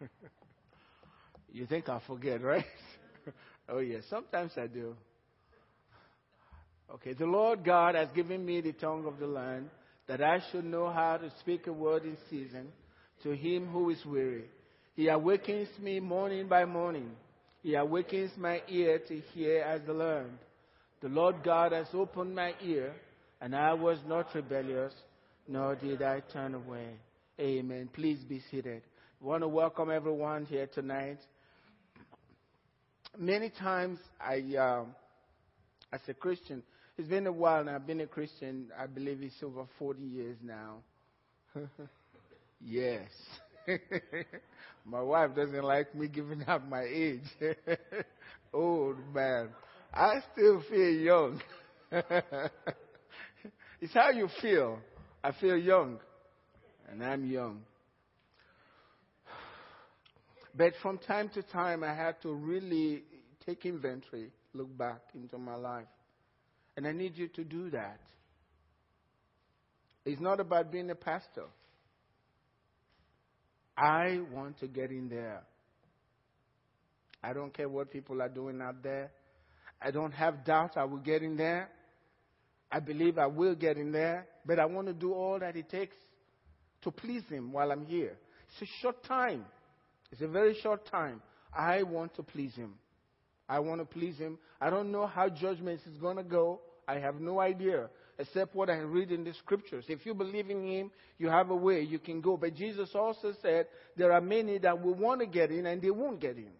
you think I forget, right? oh, yes, sometimes I do. Okay, the Lord God has given me the tongue of the land that I should know how to speak a word in season to him who is weary. He awakens me morning by morning. He awakens my ear to hear as the learned. The Lord God has opened my ear, and I was not rebellious, nor did I turn away. Amen. Please be seated. I want to welcome everyone here tonight. Many times, I, uh, as a Christian, it's been a while and I've been a Christian, I believe it's over 40 years now. yes. my wife doesn't like me giving up my age. Old man. I still feel young. it's how you feel. I feel young. And I'm young. But from time to time, I had to really take inventory, look back into my life. And I need you to do that. It's not about being a pastor. I want to get in there. I don't care what people are doing out there. I don't have doubt I will get in there. I believe I will get in there, but I want to do all that it takes to please Him while I'm here. It's a short time. It's a very short time. I want to please Him. I want to please Him. I don't know how judgment is going to go. I have no idea, except what I read in the scriptures. If you believe in Him, you have a way you can go. But Jesus also said there are many that will want to get in and they won't get in.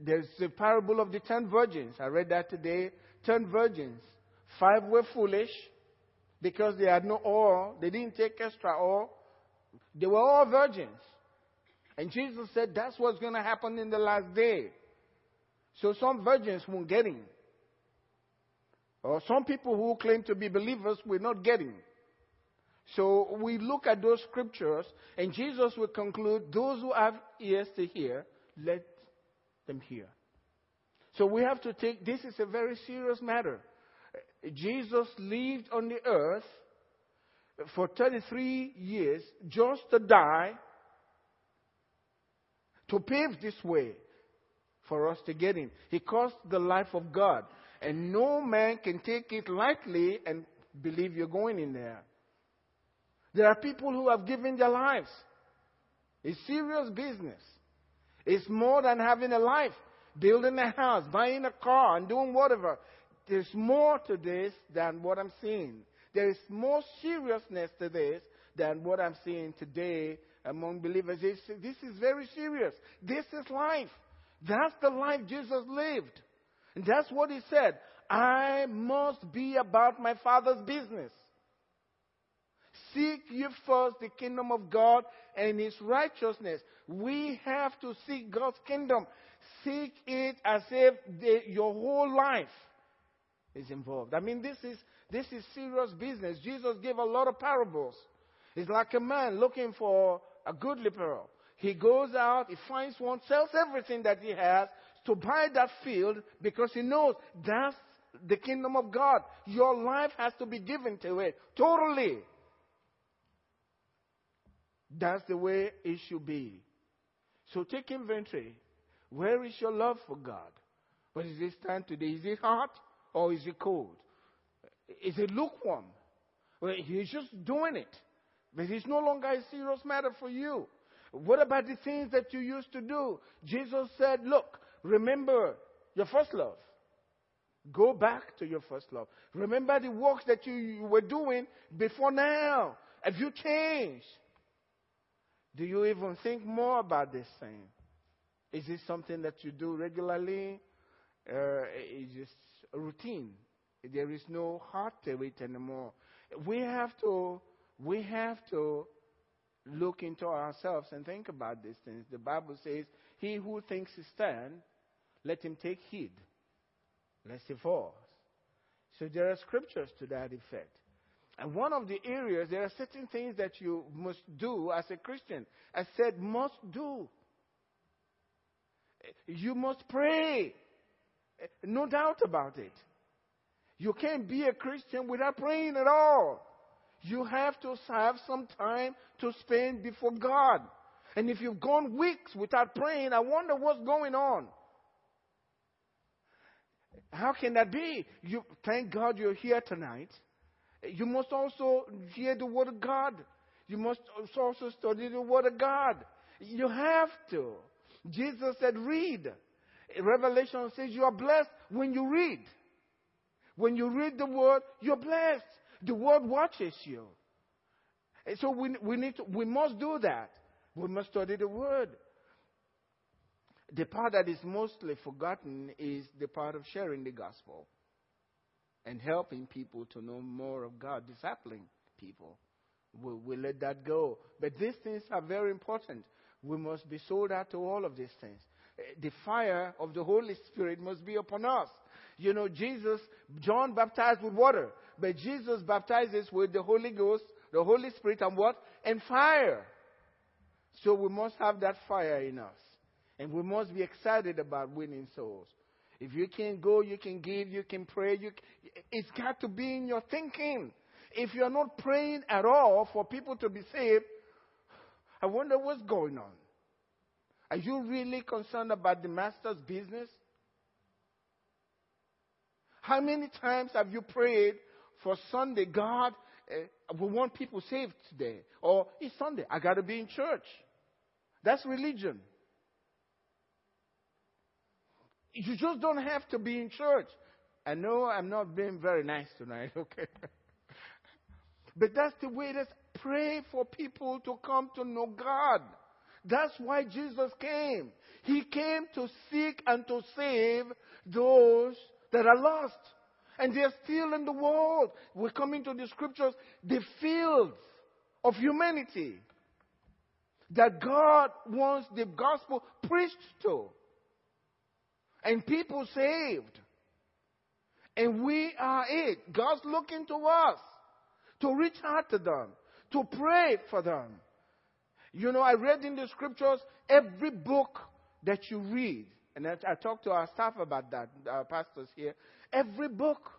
There's the parable of the ten virgins. I read that today. Ten virgins. Five were foolish because they had no oil. They didn't take extra oil. They were all virgins. And Jesus said that's what's going to happen in the last day. So some virgins won't get in. Or some people who claim to be believers will not get in. So we look at those scriptures, and Jesus will conclude those who have ears to hear, let them hear. So we have to take this is a very serious matter. Jesus lived on the earth for 33 years just to die to pave this way for us to get in. He cost the life of God. And no man can take it lightly and believe you're going in there. There are people who have given their lives. It's serious business. It's more than having a life, building a house, buying a car, and doing whatever. There's more to this than what I'm seeing. There is more seriousness to this than what I'm seeing today among believers. This is very serious. This is life. That's the life Jesus lived. And that's what he said. I must be about my Father's business. Seek ye first the kingdom of God and his righteousness. We have to seek God's kingdom. Seek it as if the, your whole life is involved. I mean, this is, this is serious business. Jesus gave a lot of parables. It's like a man looking for a good liberal. He goes out, he finds one, sells everything that he has to buy that field because he knows that's the kingdom of God. Your life has to be given to it totally. That's the way it should be. So take inventory. Where is your love for God? What is it stand today? Is it hot or is it cold? Is it lukewarm? Well, he's just doing it. But it's no longer a serious matter for you. What about the things that you used to do? Jesus said, Look, remember your first love. Go back to your first love. Remember the works that you were doing before now. Have you changed? Do you even think more about this thing? Is this something that you do regularly? Uh, just a routine. There is no heart to it anymore. We have to, we have to look into ourselves and think about these things. The Bible says, He who thinks he stand, let him take heed, lest he falls. So there are scriptures to that effect. And one of the areas, there are certain things that you must do as a Christian. I said, must do. You must pray. No doubt about it. You can't be a Christian without praying at all. You have to have some time to spend before God. And if you've gone weeks without praying, I wonder what's going on. How can that be? You thank God you're here tonight. You must also hear the word of God. You must also study the word of God. You have to. Jesus said, read. Revelation says you are blessed when you read. When you read the word, you're blessed. The word watches you. And so we, we need to, we must do that. We must study the word. The part that is mostly forgotten is the part of sharing the gospel and helping people to know more of God, discipling people. We, we let that go. But these things are very important. We must be sold out to all of these things. The fire of the Holy Spirit must be upon us. You know, Jesus, John baptized with water, but Jesus baptizes with the Holy Ghost, the Holy Spirit, and what? And fire. So we must have that fire in us. And we must be excited about winning souls. If you can go, you can give, you can pray. You can, it's got to be in your thinking. If you're not praying at all for people to be saved, I wonder what's going on. Are you really concerned about the master's business? How many times have you prayed for Sunday, God, uh, we want people saved today? Or it's Sunday, I got to be in church. That's religion. You just don't have to be in church. I know I'm not being very nice tonight, okay? but that's the way is. Pray for people to come to know God. That's why Jesus came. He came to seek and to save those that are lost. And they're still in the world. We're coming to the scriptures, the fields of humanity that God wants the gospel preached to and people saved. And we are it. God's looking to us to reach out to them, to pray for them. You know, I read in the scriptures every book that you read, and I, I talked to our staff about that, our pastors here. Every book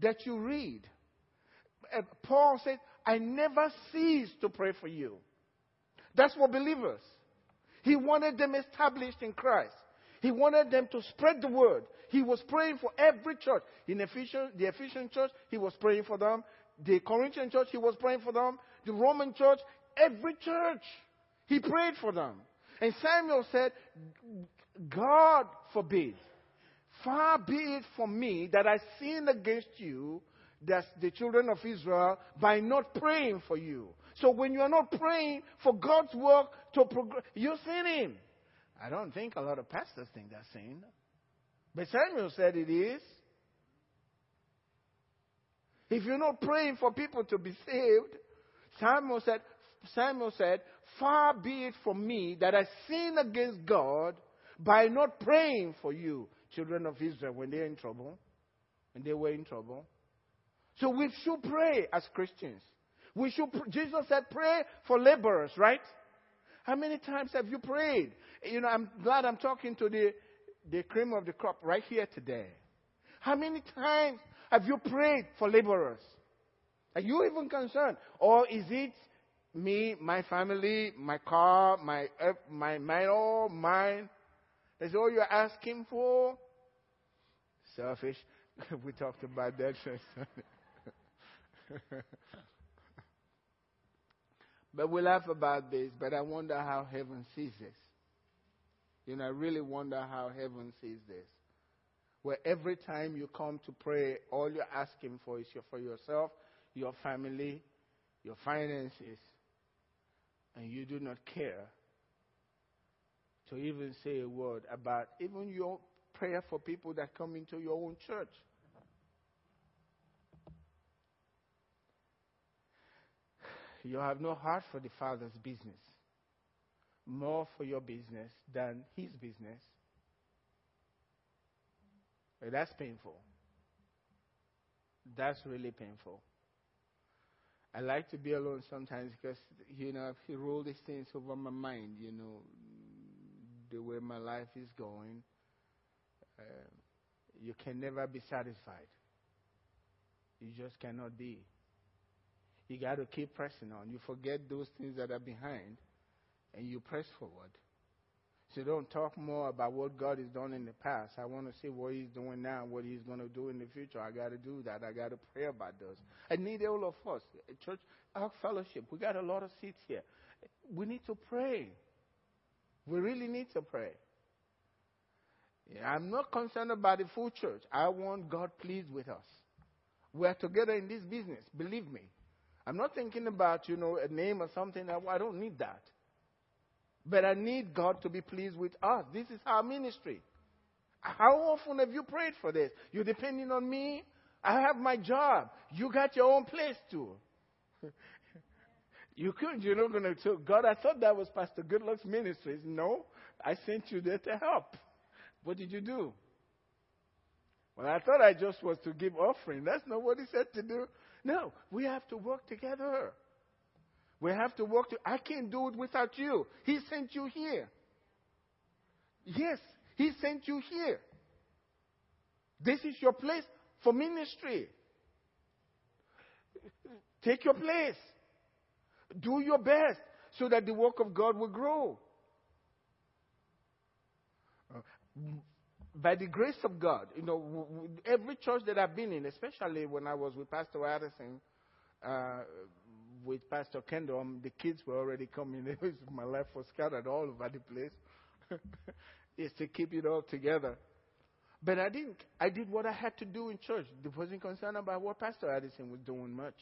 that you read, uh, Paul said, I never cease to pray for you. That's for believers. He wanted them established in Christ. He wanted them to spread the word. He was praying for every church. In Ephesians, the Ephesian church, he was praying for them. The Corinthian church, he was praying for them. The Roman church, every church, he prayed for them. And Samuel said, God forbid, far be it from me that I sin against you, that's the children of Israel, by not praying for you. So when you are not praying for God's work to progress, you're sinning. I don't think a lot of pastors think that's sin. But Samuel said it is. If you're not praying for people to be saved, Samuel said, Samuel said, Far be it from me that I sin against God by not praying for you, children of Israel, when they're in trouble, when they were in trouble. So we should pray as Christians. We should, Jesus said, pray for laborers, right? How many times have you prayed? You know, I'm glad I'm talking to the, the cream of the crop right here today. How many times have you prayed for laborers? Are you even concerned? Or is it me, my family, my car, my, uh, my, my, all mine? That's all you're asking for? Selfish. we talked about that. But we laugh about this, but I wonder how heaven sees this. You know, I really wonder how heaven sees this. Where every time you come to pray, all you're asking for is your, for yourself, your family, your finances, and you do not care to even say a word about even your prayer for people that come into your own church. you have no heart for the Father's business, more for your business than His business. That's painful. That's really painful. I like to be alone sometimes because, you know, He roll these things over my mind, you know, the way my life is going. Uh, you can never be satisfied. You just cannot be. You got to keep pressing on. You forget those things that are behind and you press forward. So don't talk more about what God has done in the past. I want to see what He's doing now, and what He's going to do in the future. I got to do that. I got to pray about those. I need all of us. Eh, church, our fellowship, we got a lot of seats here. We need to pray. We really need to pray. I'm not concerned about the full church. I want God pleased with us. We are together in this business, believe me. I'm not thinking about, you know, a name or something. I don't need that. But I need God to be pleased with us. This is our ministry. How often have you prayed for this? You're depending on me. I have my job. You got your own place too. you could, you're not going to tell God, I thought that was Pastor Goodluck's ministry. No, I sent you there to help. What did you do? Well, I thought I just was to give offering. That's not what he said to do. No, we have to work together. We have to work. To, I can't do it without you. He sent you here. Yes, He sent you here. This is your place for ministry. Take your place. Do your best so that the work of God will grow. by the grace of God, you know, every church that I've been in, especially when I was with Pastor Addison, uh, with Pastor Kendall, um, the kids were already coming. My life was scattered all over the place. is to keep it all together. But I didn't. I did what I had to do in church. I wasn't concerned about what Pastor Addison was doing much.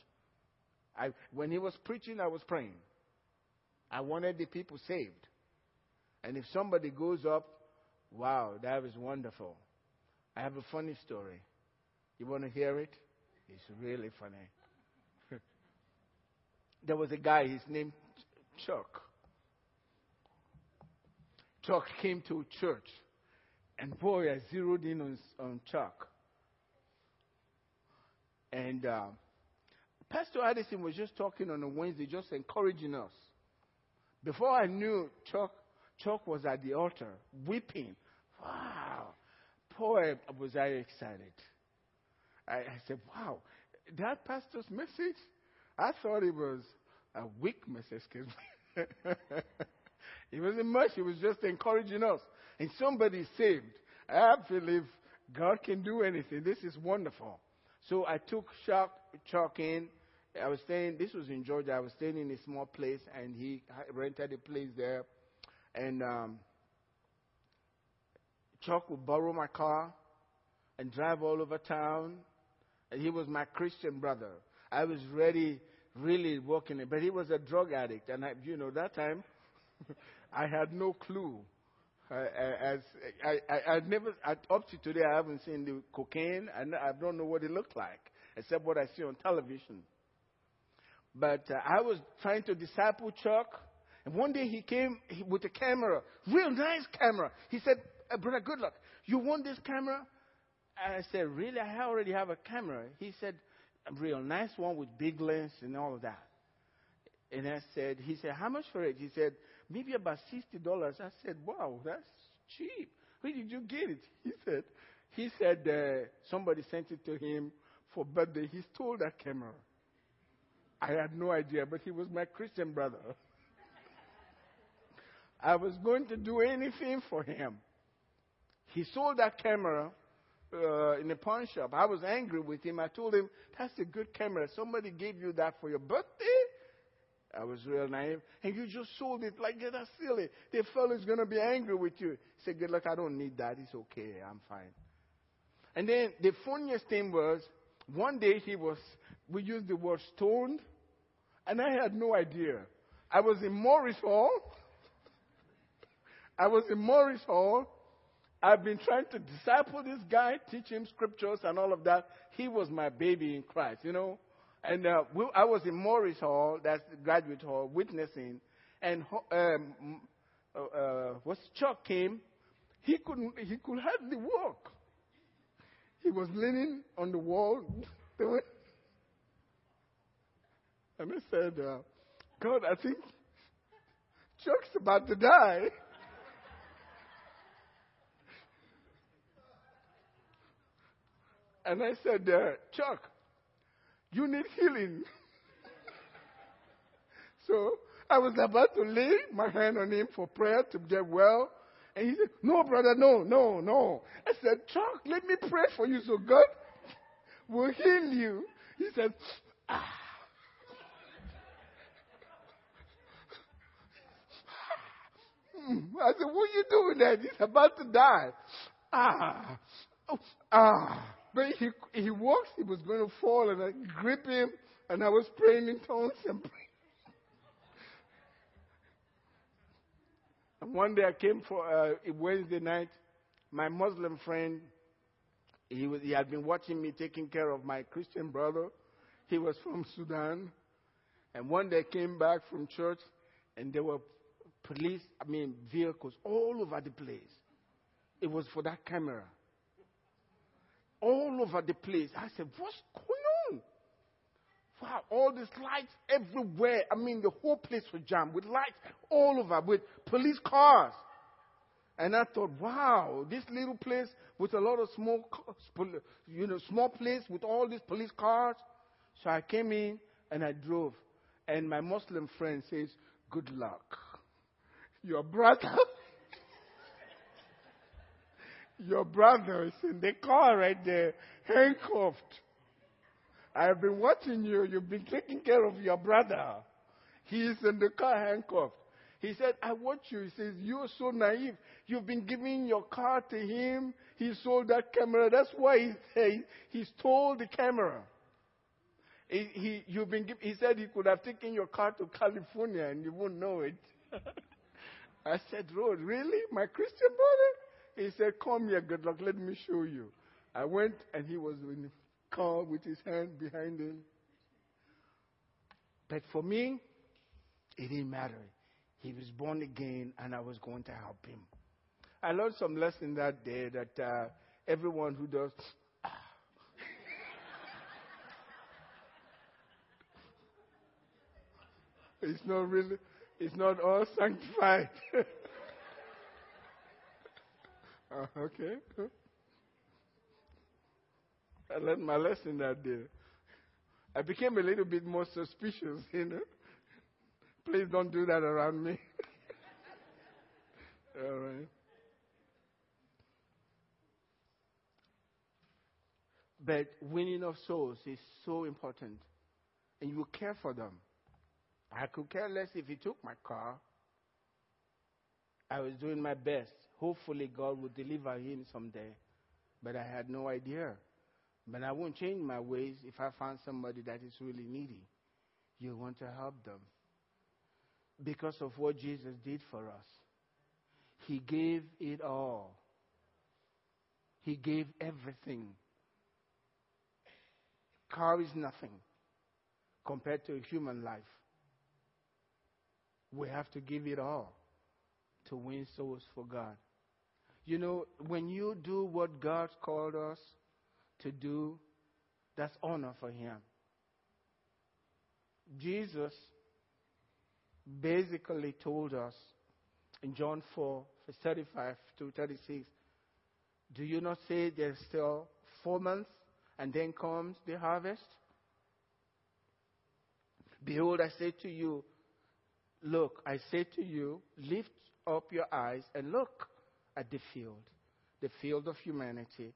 I, when he was preaching, I was praying. I wanted the people saved. And if somebody goes up, wow, that was wonderful. I have a funny story. You want to hear it? It's really funny there was a guy, his name Chuck. Chuck came to church, and boy, I zeroed in on, on Chuck. And uh, Pastor Addison was just talking on a Wednesday, just encouraging us. Before I knew, Chuck, Chuck was at the altar, weeping. Wow. Boy, was I excited. I, I said, wow, that pastor's message? I thought it was a weak message, excuse me. it wasn't much, it was just encouraging us. And somebody saved. I believe God can do anything. This is wonderful. So I took Chuck, Chuck in. I was staying, this was in Georgia. I was staying in a small place, and he rented a place there. And um, Chuck would borrow my car and drive all over town. And he was my Christian brother. I was ready, really working it. But he was a drug addict. And, I, you know, that time, I had no clue. I, as I, I, I never, I, up to today, I haven't seen the cocaine, and I don't know what it looked like, except what I see on television. But uh, I was trying to disciple Chuck, and one day he came with a camera, real nice camera. He said, uh, "Brother, Goodluck. You want this camera?" I said, "Really? I already have a camera." He said, a real nice one with big lens and all of that. And I said, he said, how much for it? He said, maybe about sixty dollars. I said, wow, that's cheap. Where did you get it? He said, he said uh, somebody sent it to him for birthday. He stole that camera. I had no idea, but he was my Christian brother. I was going to do anything for him. He sold that camera uh, in a pawn shop. I was angry with him. I told him, That's a good camera. Somebody gave you that for your birthday? I was real naive. And you just sold it like that's silly. The fellow's going to be angry with you. He said, Goodluck. I don't need that. It's okay. I'm fine. And then the funniest thing was, one day he was, we used the word stoned, and I had no idea. I was in Morris Hall. I was in Morris Hall, I've been trying to disciple this guy, teach him scriptures and all of that. He was my baby in Christ, you know. And uh, we, I was in Morris Hall, that's the graduate hall, witnessing. And um, uh, uh, was Chuck came, he couldn't, he could hardly walk. He was leaning on the wall. and I said, uh, God, I think Chuck's about to die. And I said, uh, Chuck, you need healing. so I was about to lay my hand on him for prayer to get well. And he said, No, brother, no, no, no. I said, Chuck, let me pray for you so God will heal you. He said, Ah. I said, What are you doing there? He's about to die. Ah. Oh, ah. But he, he walks, he was going to fall, and I gripped him, and I was praying in tongues and praying. And one day I came for uh, Wednesday night. My Muslim friend, he, was, he had been watching me taking care of my Christian brother. He was from Sudan. And one day came back from church, and there were police, I mean, vehicles all over the place. It was for that camera. All over the place. I said, What's going on? Wow, all these lights everywhere. I mean, the whole place was jammed with lights all over, with police cars. And I thought, wow, this little place with a lot of small, you know, small place with all these police cars. So I came in and I drove. And my Muslim friend says, Goodluck. Your brother, your brother is in the car right there, handcuffed. I've been watching you. You've been taking care of your brother. He's in the car handcuffed. He said, I watch you. He says, You're so naive. You've been giving your car to him. He sold that camera. That's why he, he, stole the camera. He, he, you've been, he said he could have taken your car to California and you wouldn't know it. I said, Rod, really? My Christian brother? He said, Come here, Goodluck. Let me show you. I went and he was in the car with his hand behind him. But for me, it didn't matter. He was born again and I was going to help him. I learned some lesson that day that uh, everyone who does it's not really it's not all sanctified. uh, okay. I learned my lesson that day. I became a little bit more suspicious, you know. Please don't do that around me. All right. But winning of souls is so important. And you care for them. I could care less if he took my car. I was doing my best. Hopefully, God will deliver him someday. But I had no idea. But I won't change my ways if I find somebody that is really needy. You want to help them. Because of what Jesus did for us. He gave it all. He gave everything. Car is nothing compared to a human life. We have to give it all to win souls for God. You know, when you do what God called us to do, that's honor for Him. Jesus basically told us in John 4, verse 35 to 36, Do you not say there's still four months and then comes the harvest? Behold, I say to you, Look, I say to you, lift up your eyes and look at the field, the field of humanity.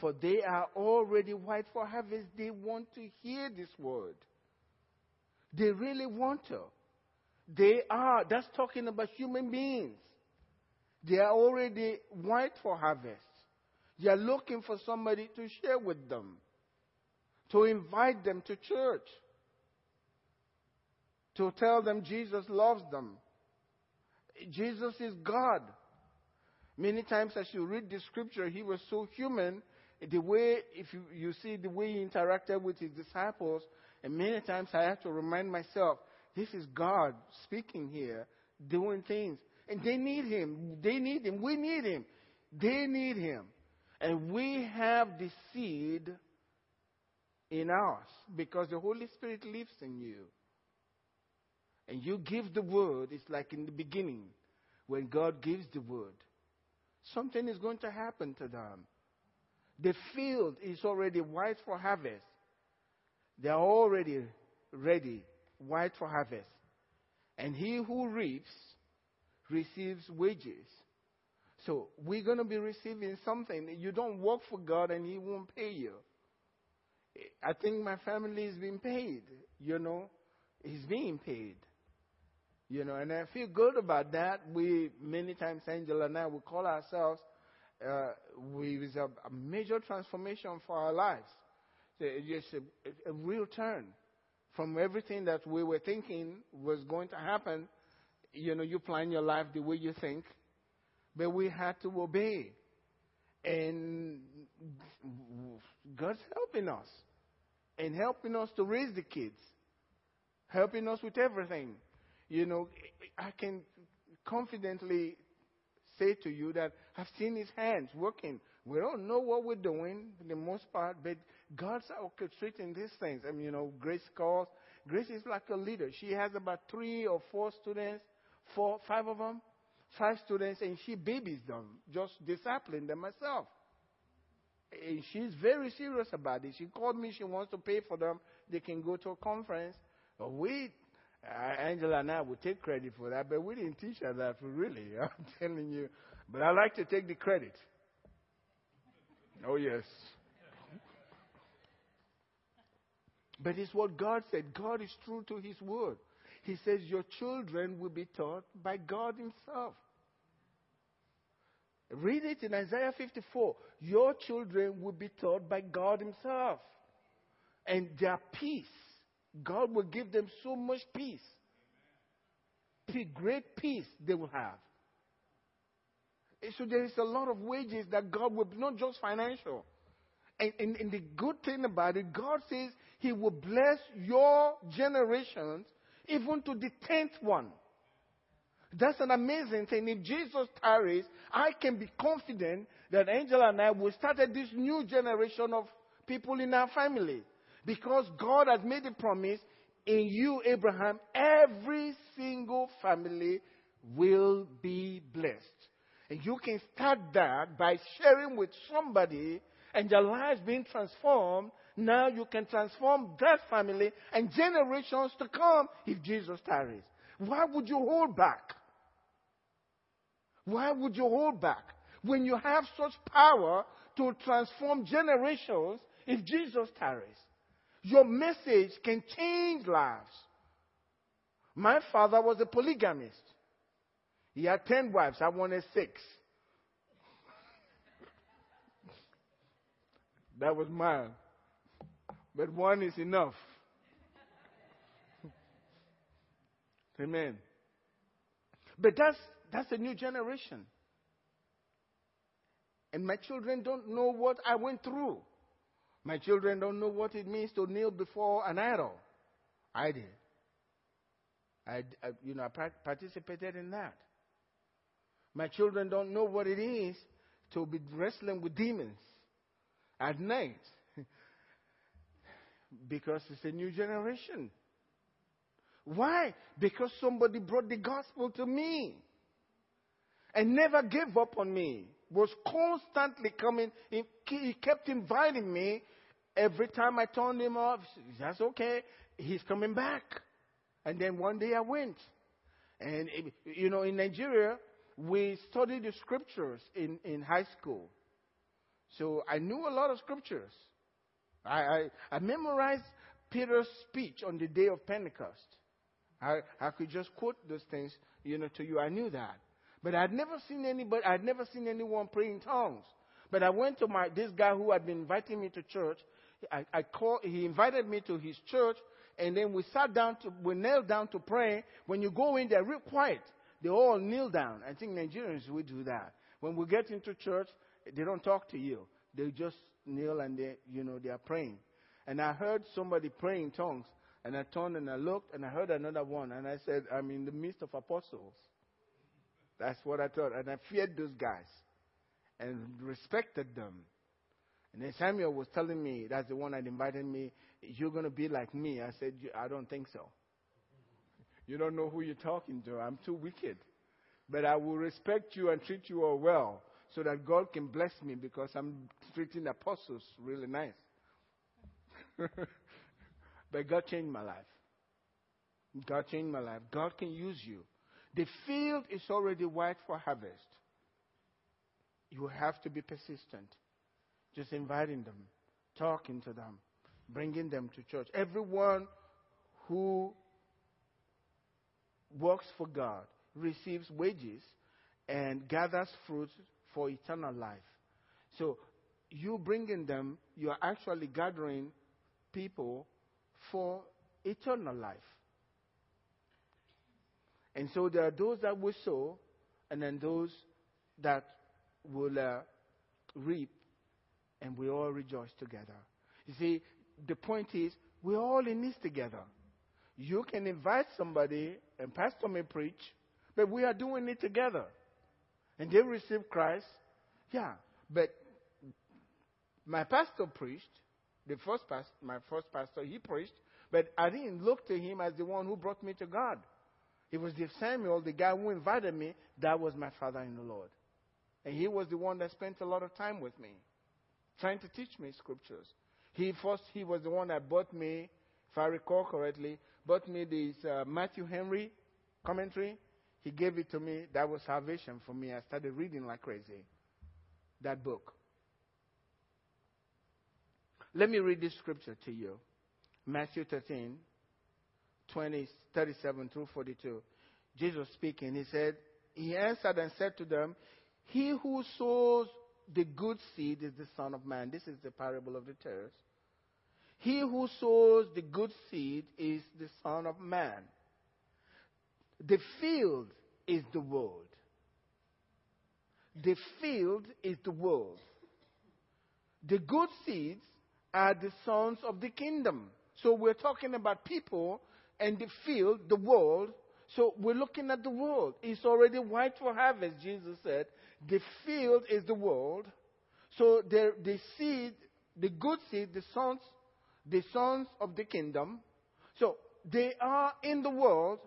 For they are already white for harvest. They want to hear this word. They really want to. They are. That's talking about human beings. They are already white for harvest. They are looking for somebody to share with them, to invite them to church to tell them Jesus loves them. Jesus is God. Many times as you read the scripture, he was so human. The way, if you, you see the way he interacted with his disciples, and many times I have to remind myself, this is God speaking here, doing things. And they need him. They need him. We need him. They need him. And we have the seed in us because the Holy Spirit lives in you and you give the word, it's like in the beginning when God gives the word. Something is going to happen to them. The field is already white for harvest. They are already ready, white for harvest. And he who reaps receives wages. So we're going to be receiving something. You don't work for God and He won't pay you. I think my family is being paid. You know, He's being paid. You know, and I feel good about that. We many times, Angela and I, we call ourselves. Uh, we was a, a, major transformation for our lives. So it's just a, a real turn from everything that we were thinking was going to happen. You know, you plan your life the way you think, but we had to obey. And God's helping us and helping us to raise the kids, helping us with everything. You know, I can confidently say to you that I've seen His hands working. We don't know what we're doing for the most part, but God's orchestrating these things. I mean, you know, Grace calls. Grace is like a leader. She has about three or four students, four, five of them five students and she babies them, just discipline them herself. And she's very serious about it. She called me, she wants to pay for them. They can go to a conference. We, uh, Angela and I would take credit for that, but we didn't teach her that, for really. I'm telling you. But I like to take the credit. Oh, yes. But it's what God said. God is true to His word. He says, Your children will be taught by God Himself. Read it in Isaiah 54. Your children will be taught by God Himself. And their peace, God will give them so much peace. Great peace they will have. So there is a lot of wages that God will, not just financial. And, and, and the good thing about it, God says He will bless your generations even to the tenth one. That's an amazing thing. If Jesus tarries, I can be confident that Angela and I will start this new generation of people in our family. Because God has made a promise in you, Abraham, every single family will be blessed. And you can start that by sharing with somebody and their lives being transformed now you can transform that family and generations to come if Jesus tarries. Why would you hold back? Why would you hold back when you have such power to transform generations if Jesus tarries? Your message can change lives. My father was a polygamist. He had 10 wives. I wanted six. that was mine but one is enough. Amen. But that's that's a new generation. And my children don't know what I went through. My children don't know what it means to kneel before an idol. I did. I, I you know, I participated in that. My children don't know what it is to be wrestling with demons at night. Because it's a new generation. Why? Because somebody brought the gospel to me and never gave up on me. Was constantly coming. He kept inviting me. Every time I turned him off, that's okay. He's coming back. And then one day I went. And, eh, you know, in Nigeria, we studied the scriptures in, in high school. So I knew a lot of scriptures. I, I, I memorized Peter's speech on the day of Pentecost. I, I could just quote those things, you know, to you. I knew that. But I'd never seen anybody, I'd never seen anyone pray in tongues. But I went to my, this guy who had been inviting me to church. I, I called, he invited me to his church, and then we sat down to, we knelt down to pray. When you go in, they're real quiet. They all kneel down. I think Nigerians would do that. When we get into church, they don't talk to you. They just kneel and they, you know, they are praying. And I heard somebody praying in tongues, and I turned and I looked, and I heard another one, and I said, I'm in the midst of apostles. That's what I thought. And I feared those guys and respected them. And then Samuel was telling me, that's the one that invited me, you're going to be like me. I said, I don't think so. You don't know who you're talking to. I'm too wicked. But I will respect you and treat you all well so that God can bless me because I'm treating apostles really nice. but God changed my life. God changed my life. God can use you. The field is already white for harvest. You have to be persistent. Just inviting them, talking to them, bringing them to church. Everyone who works for God receives wages and gathers fruit for eternal life. So, you bringing them, you are actually gathering people for eternal life. And so there are those that will sow, and then those that will uh, reap, and we all rejoice together. You see, the point is, we're all in this together. You can invite somebody, and Pastor may preach, but we are doing it together. And they receive Christ, yeah. But my pastor preached, the first pastor, my first pastor, he preached, but I didn't look to him as the one who brought me to God. It was the Samuel, the guy who invited me, that was my father in the Lord. And he was the one that spent a lot of time with me, trying to teach me scriptures. He first, he was the one that bought me, if I recall correctly, bought me this uh, Matthew Henry commentary. He gave it to me. That was salvation for me. I started reading like crazy. That book. Let me read this scripture to you. Matthew 13, 20, 37 through 42. Jesus speaking, he said, He answered and said to them, He who sows the good seed is the Son of Man. This is the parable of the tares. He who sows the good seed is the Son of Man. The field is the world. The field is the world. The good seeds are the sons of the kingdom. So we're talking about people and the field, the world. So we're looking at the world. It's already white for harvest, Jesus said. The field is the world. So the, the seed, the good seed, the sons, the sons of the kingdom. So they are in the world.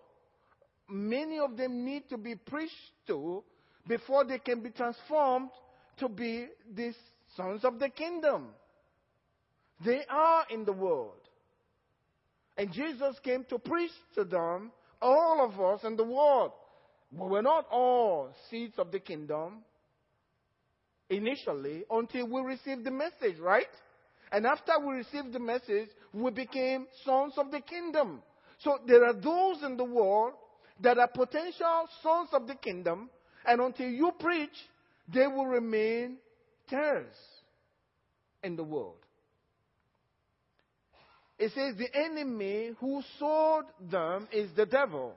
Many of them need to be preached to before they can be transformed to be the sons of the kingdom. They are in the world. And Jesus came to preach to them, all of us in the world. We were not all seeds of the kingdom initially until we received the message, right? And after we received the message, we became sons of the kingdom. So there are those in the world that are potential sons of the kingdom, and until you preach, they will remain tares in the world. It says the enemy who sowed them is the devil.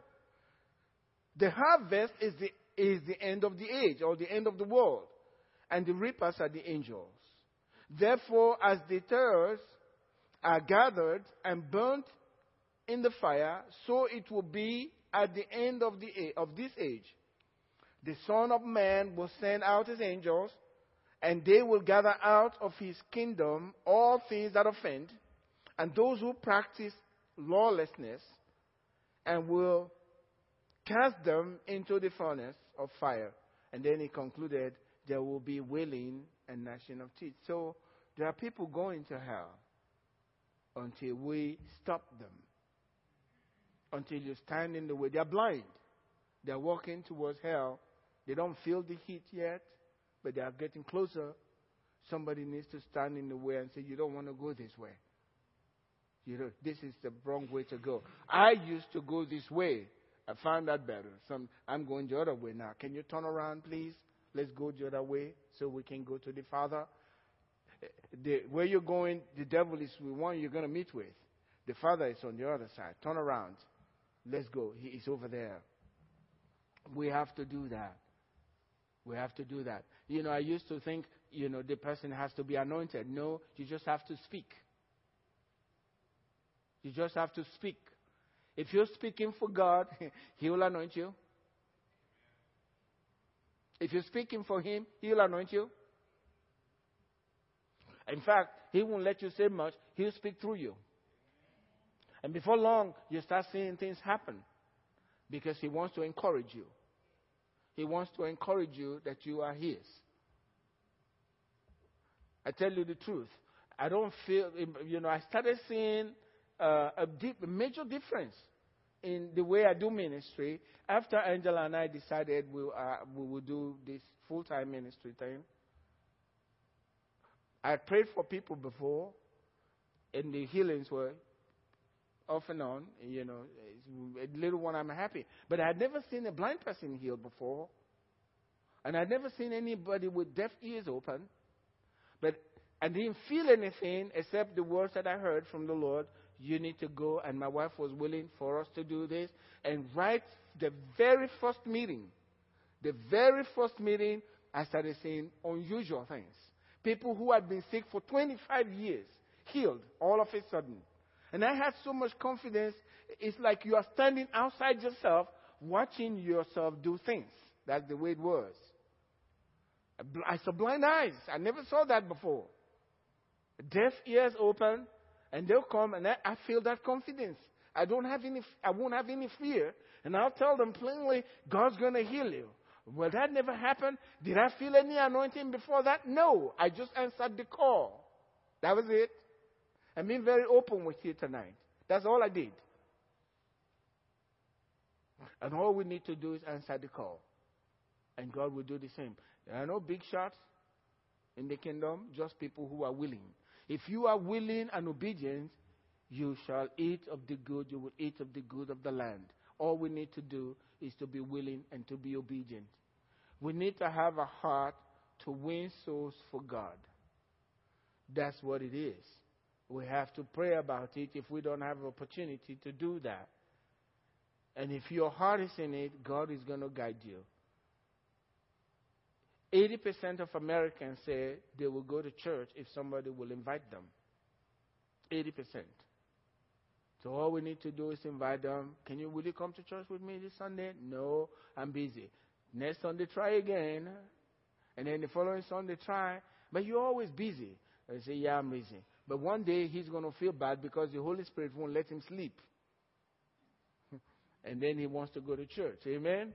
The harvest is the, is the end of the age or the end of the world. And the reapers are the angels. Therefore, as the tares are gathered and burnt in the fire, so it will be at the end of, the, of this age. The Son of Man will send out his angels, and they will gather out of his kingdom all things that offend and those who practice lawlessness and will cast them into the furnace of fire. And then he concluded, there will be wailing and gnashing of teeth. So there are people going to hell until we stop them. Until you stand in the way. They're blind. They're walking towards hell. They don't feel the heat yet, but they are getting closer. Somebody needs to stand in the way and say, You don't want to go this way. You know, this is the wrong way to go. I used to go this way. I found that better. Some, I'm going the other way now. Can you turn around, please? Let's go the other way so we can go to the Father. The, where you're going, the devil is the one you're going to meet with. The Father is on the other side. Turn around. Let's go. He is over there. We have to do that. We have to do that. You know, I used to think, you know, the person has to be anointed. No, you just have to speak. You just have to speak. If you're speaking for God, He will anoint you. If you're speaking for Him, He will anoint you. In fact, He won't let you say much, He'll speak through you. And before long, you start seeing things happen because He wants to encourage you. He wants to encourage you that you are His. I tell you the truth. I don't feel, you know, I started seeing uh, a, deep, major difference in the way I do ministry, after Angela and I decided we, uh, we would do this full time ministry thing, I prayed for people before, and the healings were off and on. You know, a little one, I'm happy. But I had never seen a blind person healed before. And I'd never seen anybody with deaf ears open. But I didn't feel anything except the words that I heard from the Lord. You need to go. And my wife was willing for us to do this. And right the very first meeting, the very first meeting, I started seeing unusual things. People who had been sick for 25 years healed all of a sudden. And I had so much confidence. It's like you are standing outside yourself, watching yourself do things. That's the way it was. I saw blind eyes. I never saw that before. Deaf ears open, and they'll come, and I, I feel that confidence. I don't have any, I won't have any fear, and I'll tell them plainly, God's going to heal you. Well, that never happened. Did I feel any anointing before that? No. I just answered the call. That was it. I'm being very open with you tonight. That's all I did. And all we need to do is answer the call. And God will do the same. There are no big shots in the kingdom, just people who are willing. If you are willing and obedient, you shall eat of the good, you will eat of the good of the land. All we need to do is to be willing and to be obedient. We need to have a heart to win souls for God. That's what it is. We have to pray about it if we don't have opportunity to do that. And if your heart is in it, God is going to guide you. 80% of Americans say they will go to church if somebody will invite them. 80%. So all we need to do is invite them. Can you, will you come to church with me this Sunday? No, I'm busy. Next Sunday, try again. And then the following Sunday, try. But you're always busy. They say, yeah, I'm busy. But one day he's going to feel bad because the Holy Spirit won't let him sleep. and then he wants to go to church. Amen?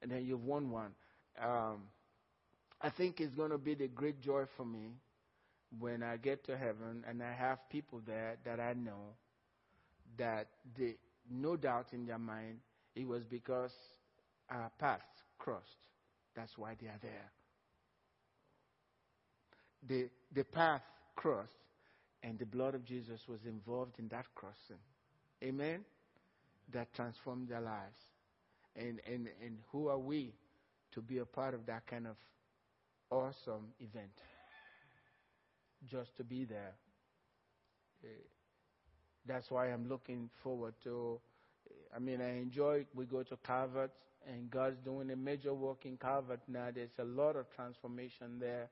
And then you've won one. Um, I think it's going to be the great joy for me when I get to heaven and I have people there that I know that they, no doubt in their mind, it was because our paths crossed. That's why they are there. The, the path crossed, and the blood of Jesus was involved in that crossing. Amen? That transformed their lives. And, and, and who are we to be a part of that kind of awesome event. Just to be there. Uh, that's why I'm looking forward to. I mean, I enjoy. We go to Calvert, and God's doing a major work in Calvert now. There's a lot of transformation there,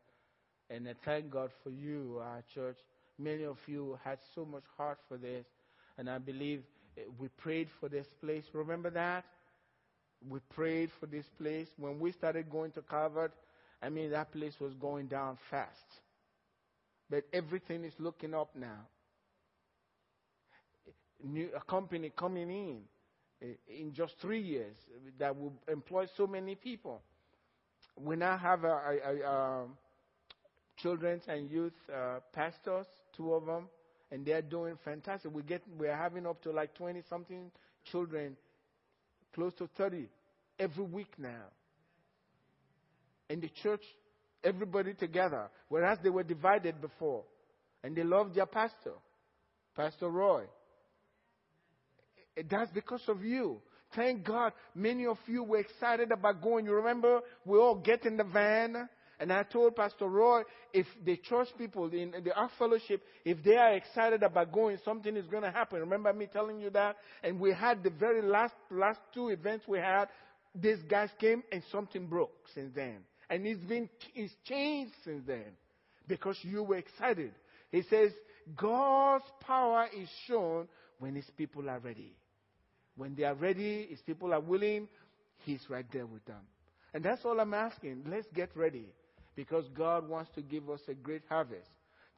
and I thank God for you, our church. Many of you had so much heart for this, and I believe uh, we prayed for this place. Remember that? We prayed for this place when we started going to Calvert. I mean, that place was going down fast. But everything is looking up now. New, a company coming in eh, in just three years that will employ so many people. We now have a, a, a, um, children's and youth uh, pastors, two of them, and they're doing fantastic. We get we're having up to like 20 something children, close to 30 every week now in the church, everybody together, whereas they were divided before. And they loved their pastor, Pastor Roy. That's because of you. Thank God many of you were excited about going. You remember we all get in the van and I told Pastor Roy, if the church people in the Ark Fellowship, if they are excited about going, something is going to happen. Remember me telling you that? And we had the very last, last two events we had. These guys came and something broke since then. And it's been it's changed since then because you were excited. He says, God's power is shown when his people are ready. When they are ready, his people are willing, he's right there with them. And that's all I'm asking. Let's get ready because God wants to give us a great harvest.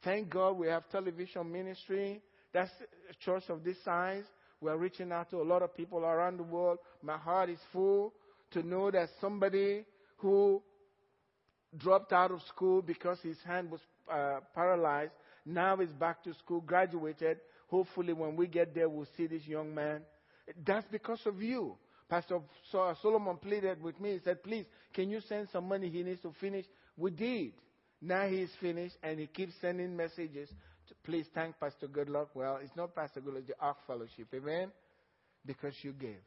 Thank God we have television ministry. That's a church of this size. We are reaching out to a lot of people around the world. My heart is full to know that somebody who dropped out of school because his hand was uh, paralyzed. Now he's back to school, graduated. Hopefully, when we get there, we'll see this young man. That's because of you. Pastor Solomon pleaded with me. He said, Please, can you send some money? He needs to finish. We did. Now he's finished and he keeps sending messages. To, please thank Pastor Goodluck. Well, it's not Pastor Goodluck, the Ark Fellowship. Amen? Because you gave.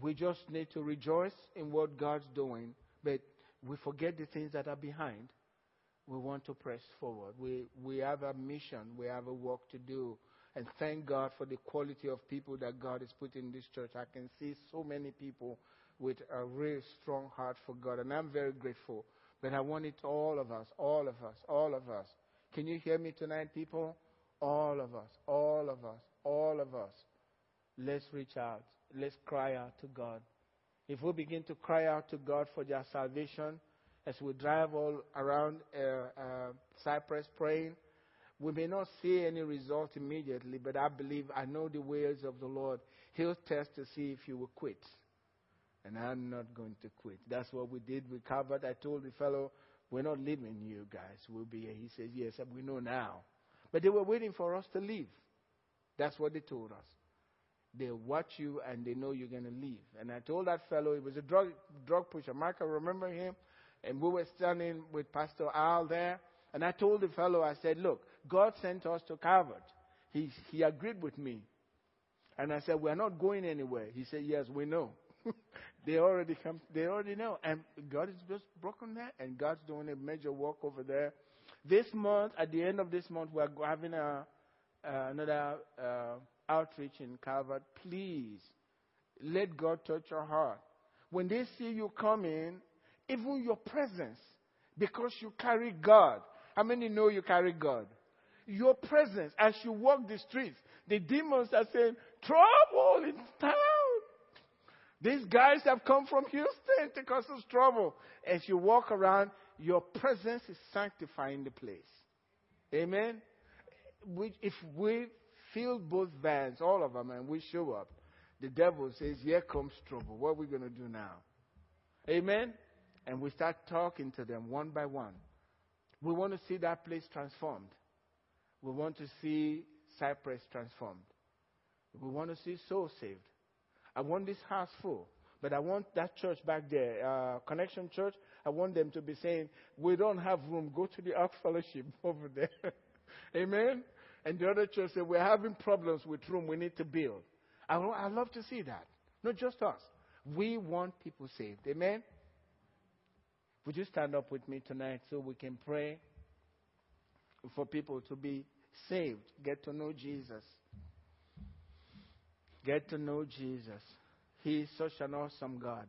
We just need to rejoice in what God's doing, but we forget the things that are behind. We want to press forward. We, we have a mission, we have a work to do. And thank God for the quality of people that God has put in this church. I can see so many people with a real strong heart for God, and I'm very grateful. But I want it all of us, all of us, all of us. Can you hear me tonight, people? All of us, all of us, all of us. Let's reach out. Let's cry out to God. If we begin to cry out to God for their salvation, as we drive all around uh, uh, Cypress praying, we may not see any result immediately, but I believe I know the ways of the Lord. He'll test to see if you will quit. And I'm not going to quit. That's what we did We covered. I told the fellow, We're not leaving you guys. We'll be here. He says, Yes, we know now. But they were waiting for us to leave. That's what they told us. They watch you and they know you're going to leave. And I told that fellow, he was a drug, drug pusher. Michael, remember him? And we were standing with Pastor Al there. And I told the fellow, I said, Look, God sent us to Calvert. He, he agreed with me. And I said, We're not going anywhere. He said, Yes, we know. they already come, they already know. And God is just broken there, and God's doing a major work over there. This month, at the end of this month, we're having a, uh, another uh, outreach in Calvert. Please, let God touch your heart. When they see you coming, even your presence, because you carry God. How many know you carry God? Your presence as you walk the streets, the demons are saying, Trouble in town. These guys have come from Houston to cause us trouble. As you walk around, your presence is sanctifying the place. Amen. if we fill both vans, all of them, and we show up, the devil says, Here comes trouble. What are we going to do now? Amen. And we start talking to them one by one. We want to see that place transformed. We want to see Cypress transformed. We want to see souls saved. I want this house full. But I want that church back there, uh, Connection Church, I want them to be saying, We don't have room. Go to the Ark Fellowship over there. Amen? And the other church said, We're having problems with room. We need to build. I, I love to see that. Not just us. We want people saved. Amen? Would you stand up with me tonight so we can pray for people to be saved, get to know Jesus? Get to know Jesus. He is such an awesome God.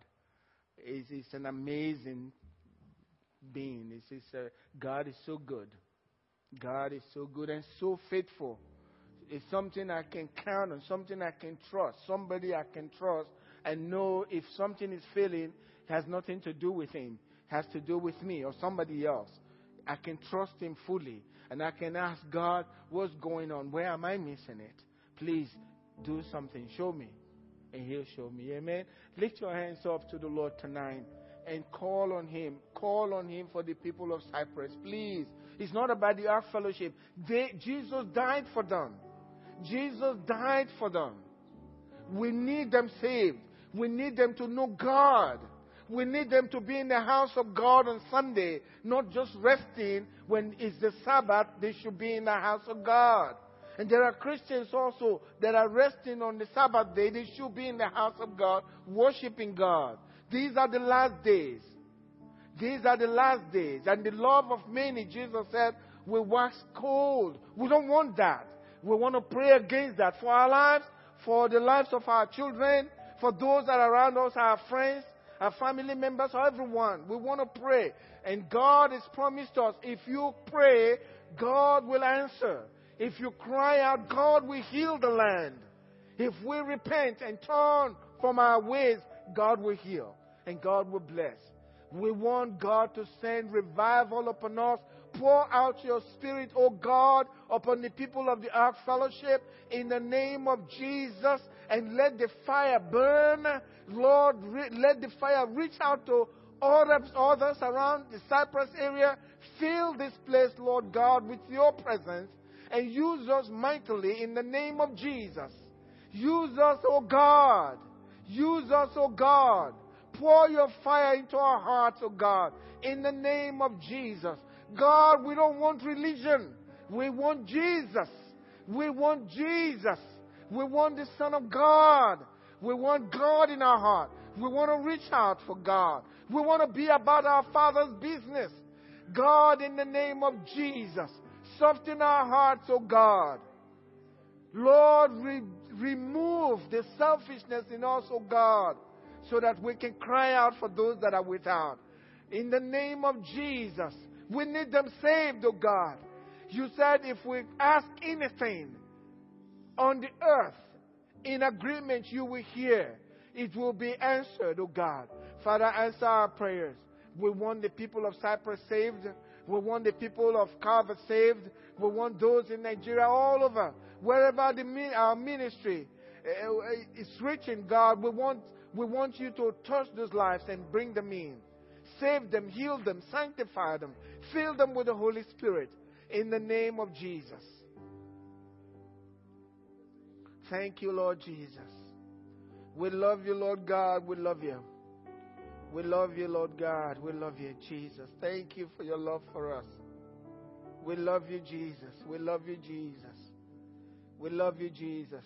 He's, he's an amazing being. He's, he's a, God is so good. God is so good and so faithful. It's something I can count on, something I can trust, somebody I can trust and know if something is failing, it has nothing to do with him. It has to do with me or somebody else. I can trust him fully and I can ask God, what's going on? Where am I missing it? Please do something. Show me. And He'll show me. Amen. Lift your hands up to the Lord tonight and call on Him. Call on Him for the people of Cypress. Please. It's not about the Ark Fellowship. They, Jesus died for them. Jesus died for them. We need them saved. We need them to know God. We need them to be in the house of God on Sunday, not just resting when it's the Sabbath. They should be in the house of God. And there are Christians also that are resting on the Sabbath day. They should be in the house of God, worshiping God. These are the last days. These are the last days. And the love of many, Jesus said, will wax cold. We don't want that. We want to pray against that for our lives, for the lives of our children, for those that are around us, our friends, our family members, everyone. We want to pray. And God has promised us if you pray, God will answer. If you cry out, God will heal the land. If we repent and turn from our ways, God will heal and God will bless. We want God to send revival upon us. Pour out your spirit, O God, upon the people of the Ark Fellowship in the name of Jesus and let the fire burn. Lord, re- let the fire reach out to others, others around the Cypress area. Fill this place, Lord God, with your presence and use us mightily in the name of Jesus. Use us, O God. Use us, O God. Pour your fire into our hearts, O God, in the name of Jesus. God, we don't want religion. We want Jesus. We want Jesus. We want the Son of God. We want God in our heart. We want to reach out for God. We want to be about our Father's business. God, in the name of Jesus, soften our hearts, O God. Lord, re- remove the selfishness in us, O God, so that we can cry out for those that are without. In the name of Jesus, we need them saved, O God. You said if we ask anything on the earth in agreement, you will hear. It will be answered, O God. Father, answer our prayers. We want the people of Cypress saved. We want the people of Carver saved. We want those in Nigeria all over, wherever the, our ministry uh, uh, is reaching, God. We want, we want you to touch those lives and bring them in. Save them, heal them, sanctify them, fill them with the Holy Spirit in the name of Jesus. Thank you, Lord Jesus. We love you, Lord God. We love you. We love you, Lord God. We love you, Jesus. Thank you for your love for us. We love you, Jesus. We love you, Jesus. We love you, Jesus.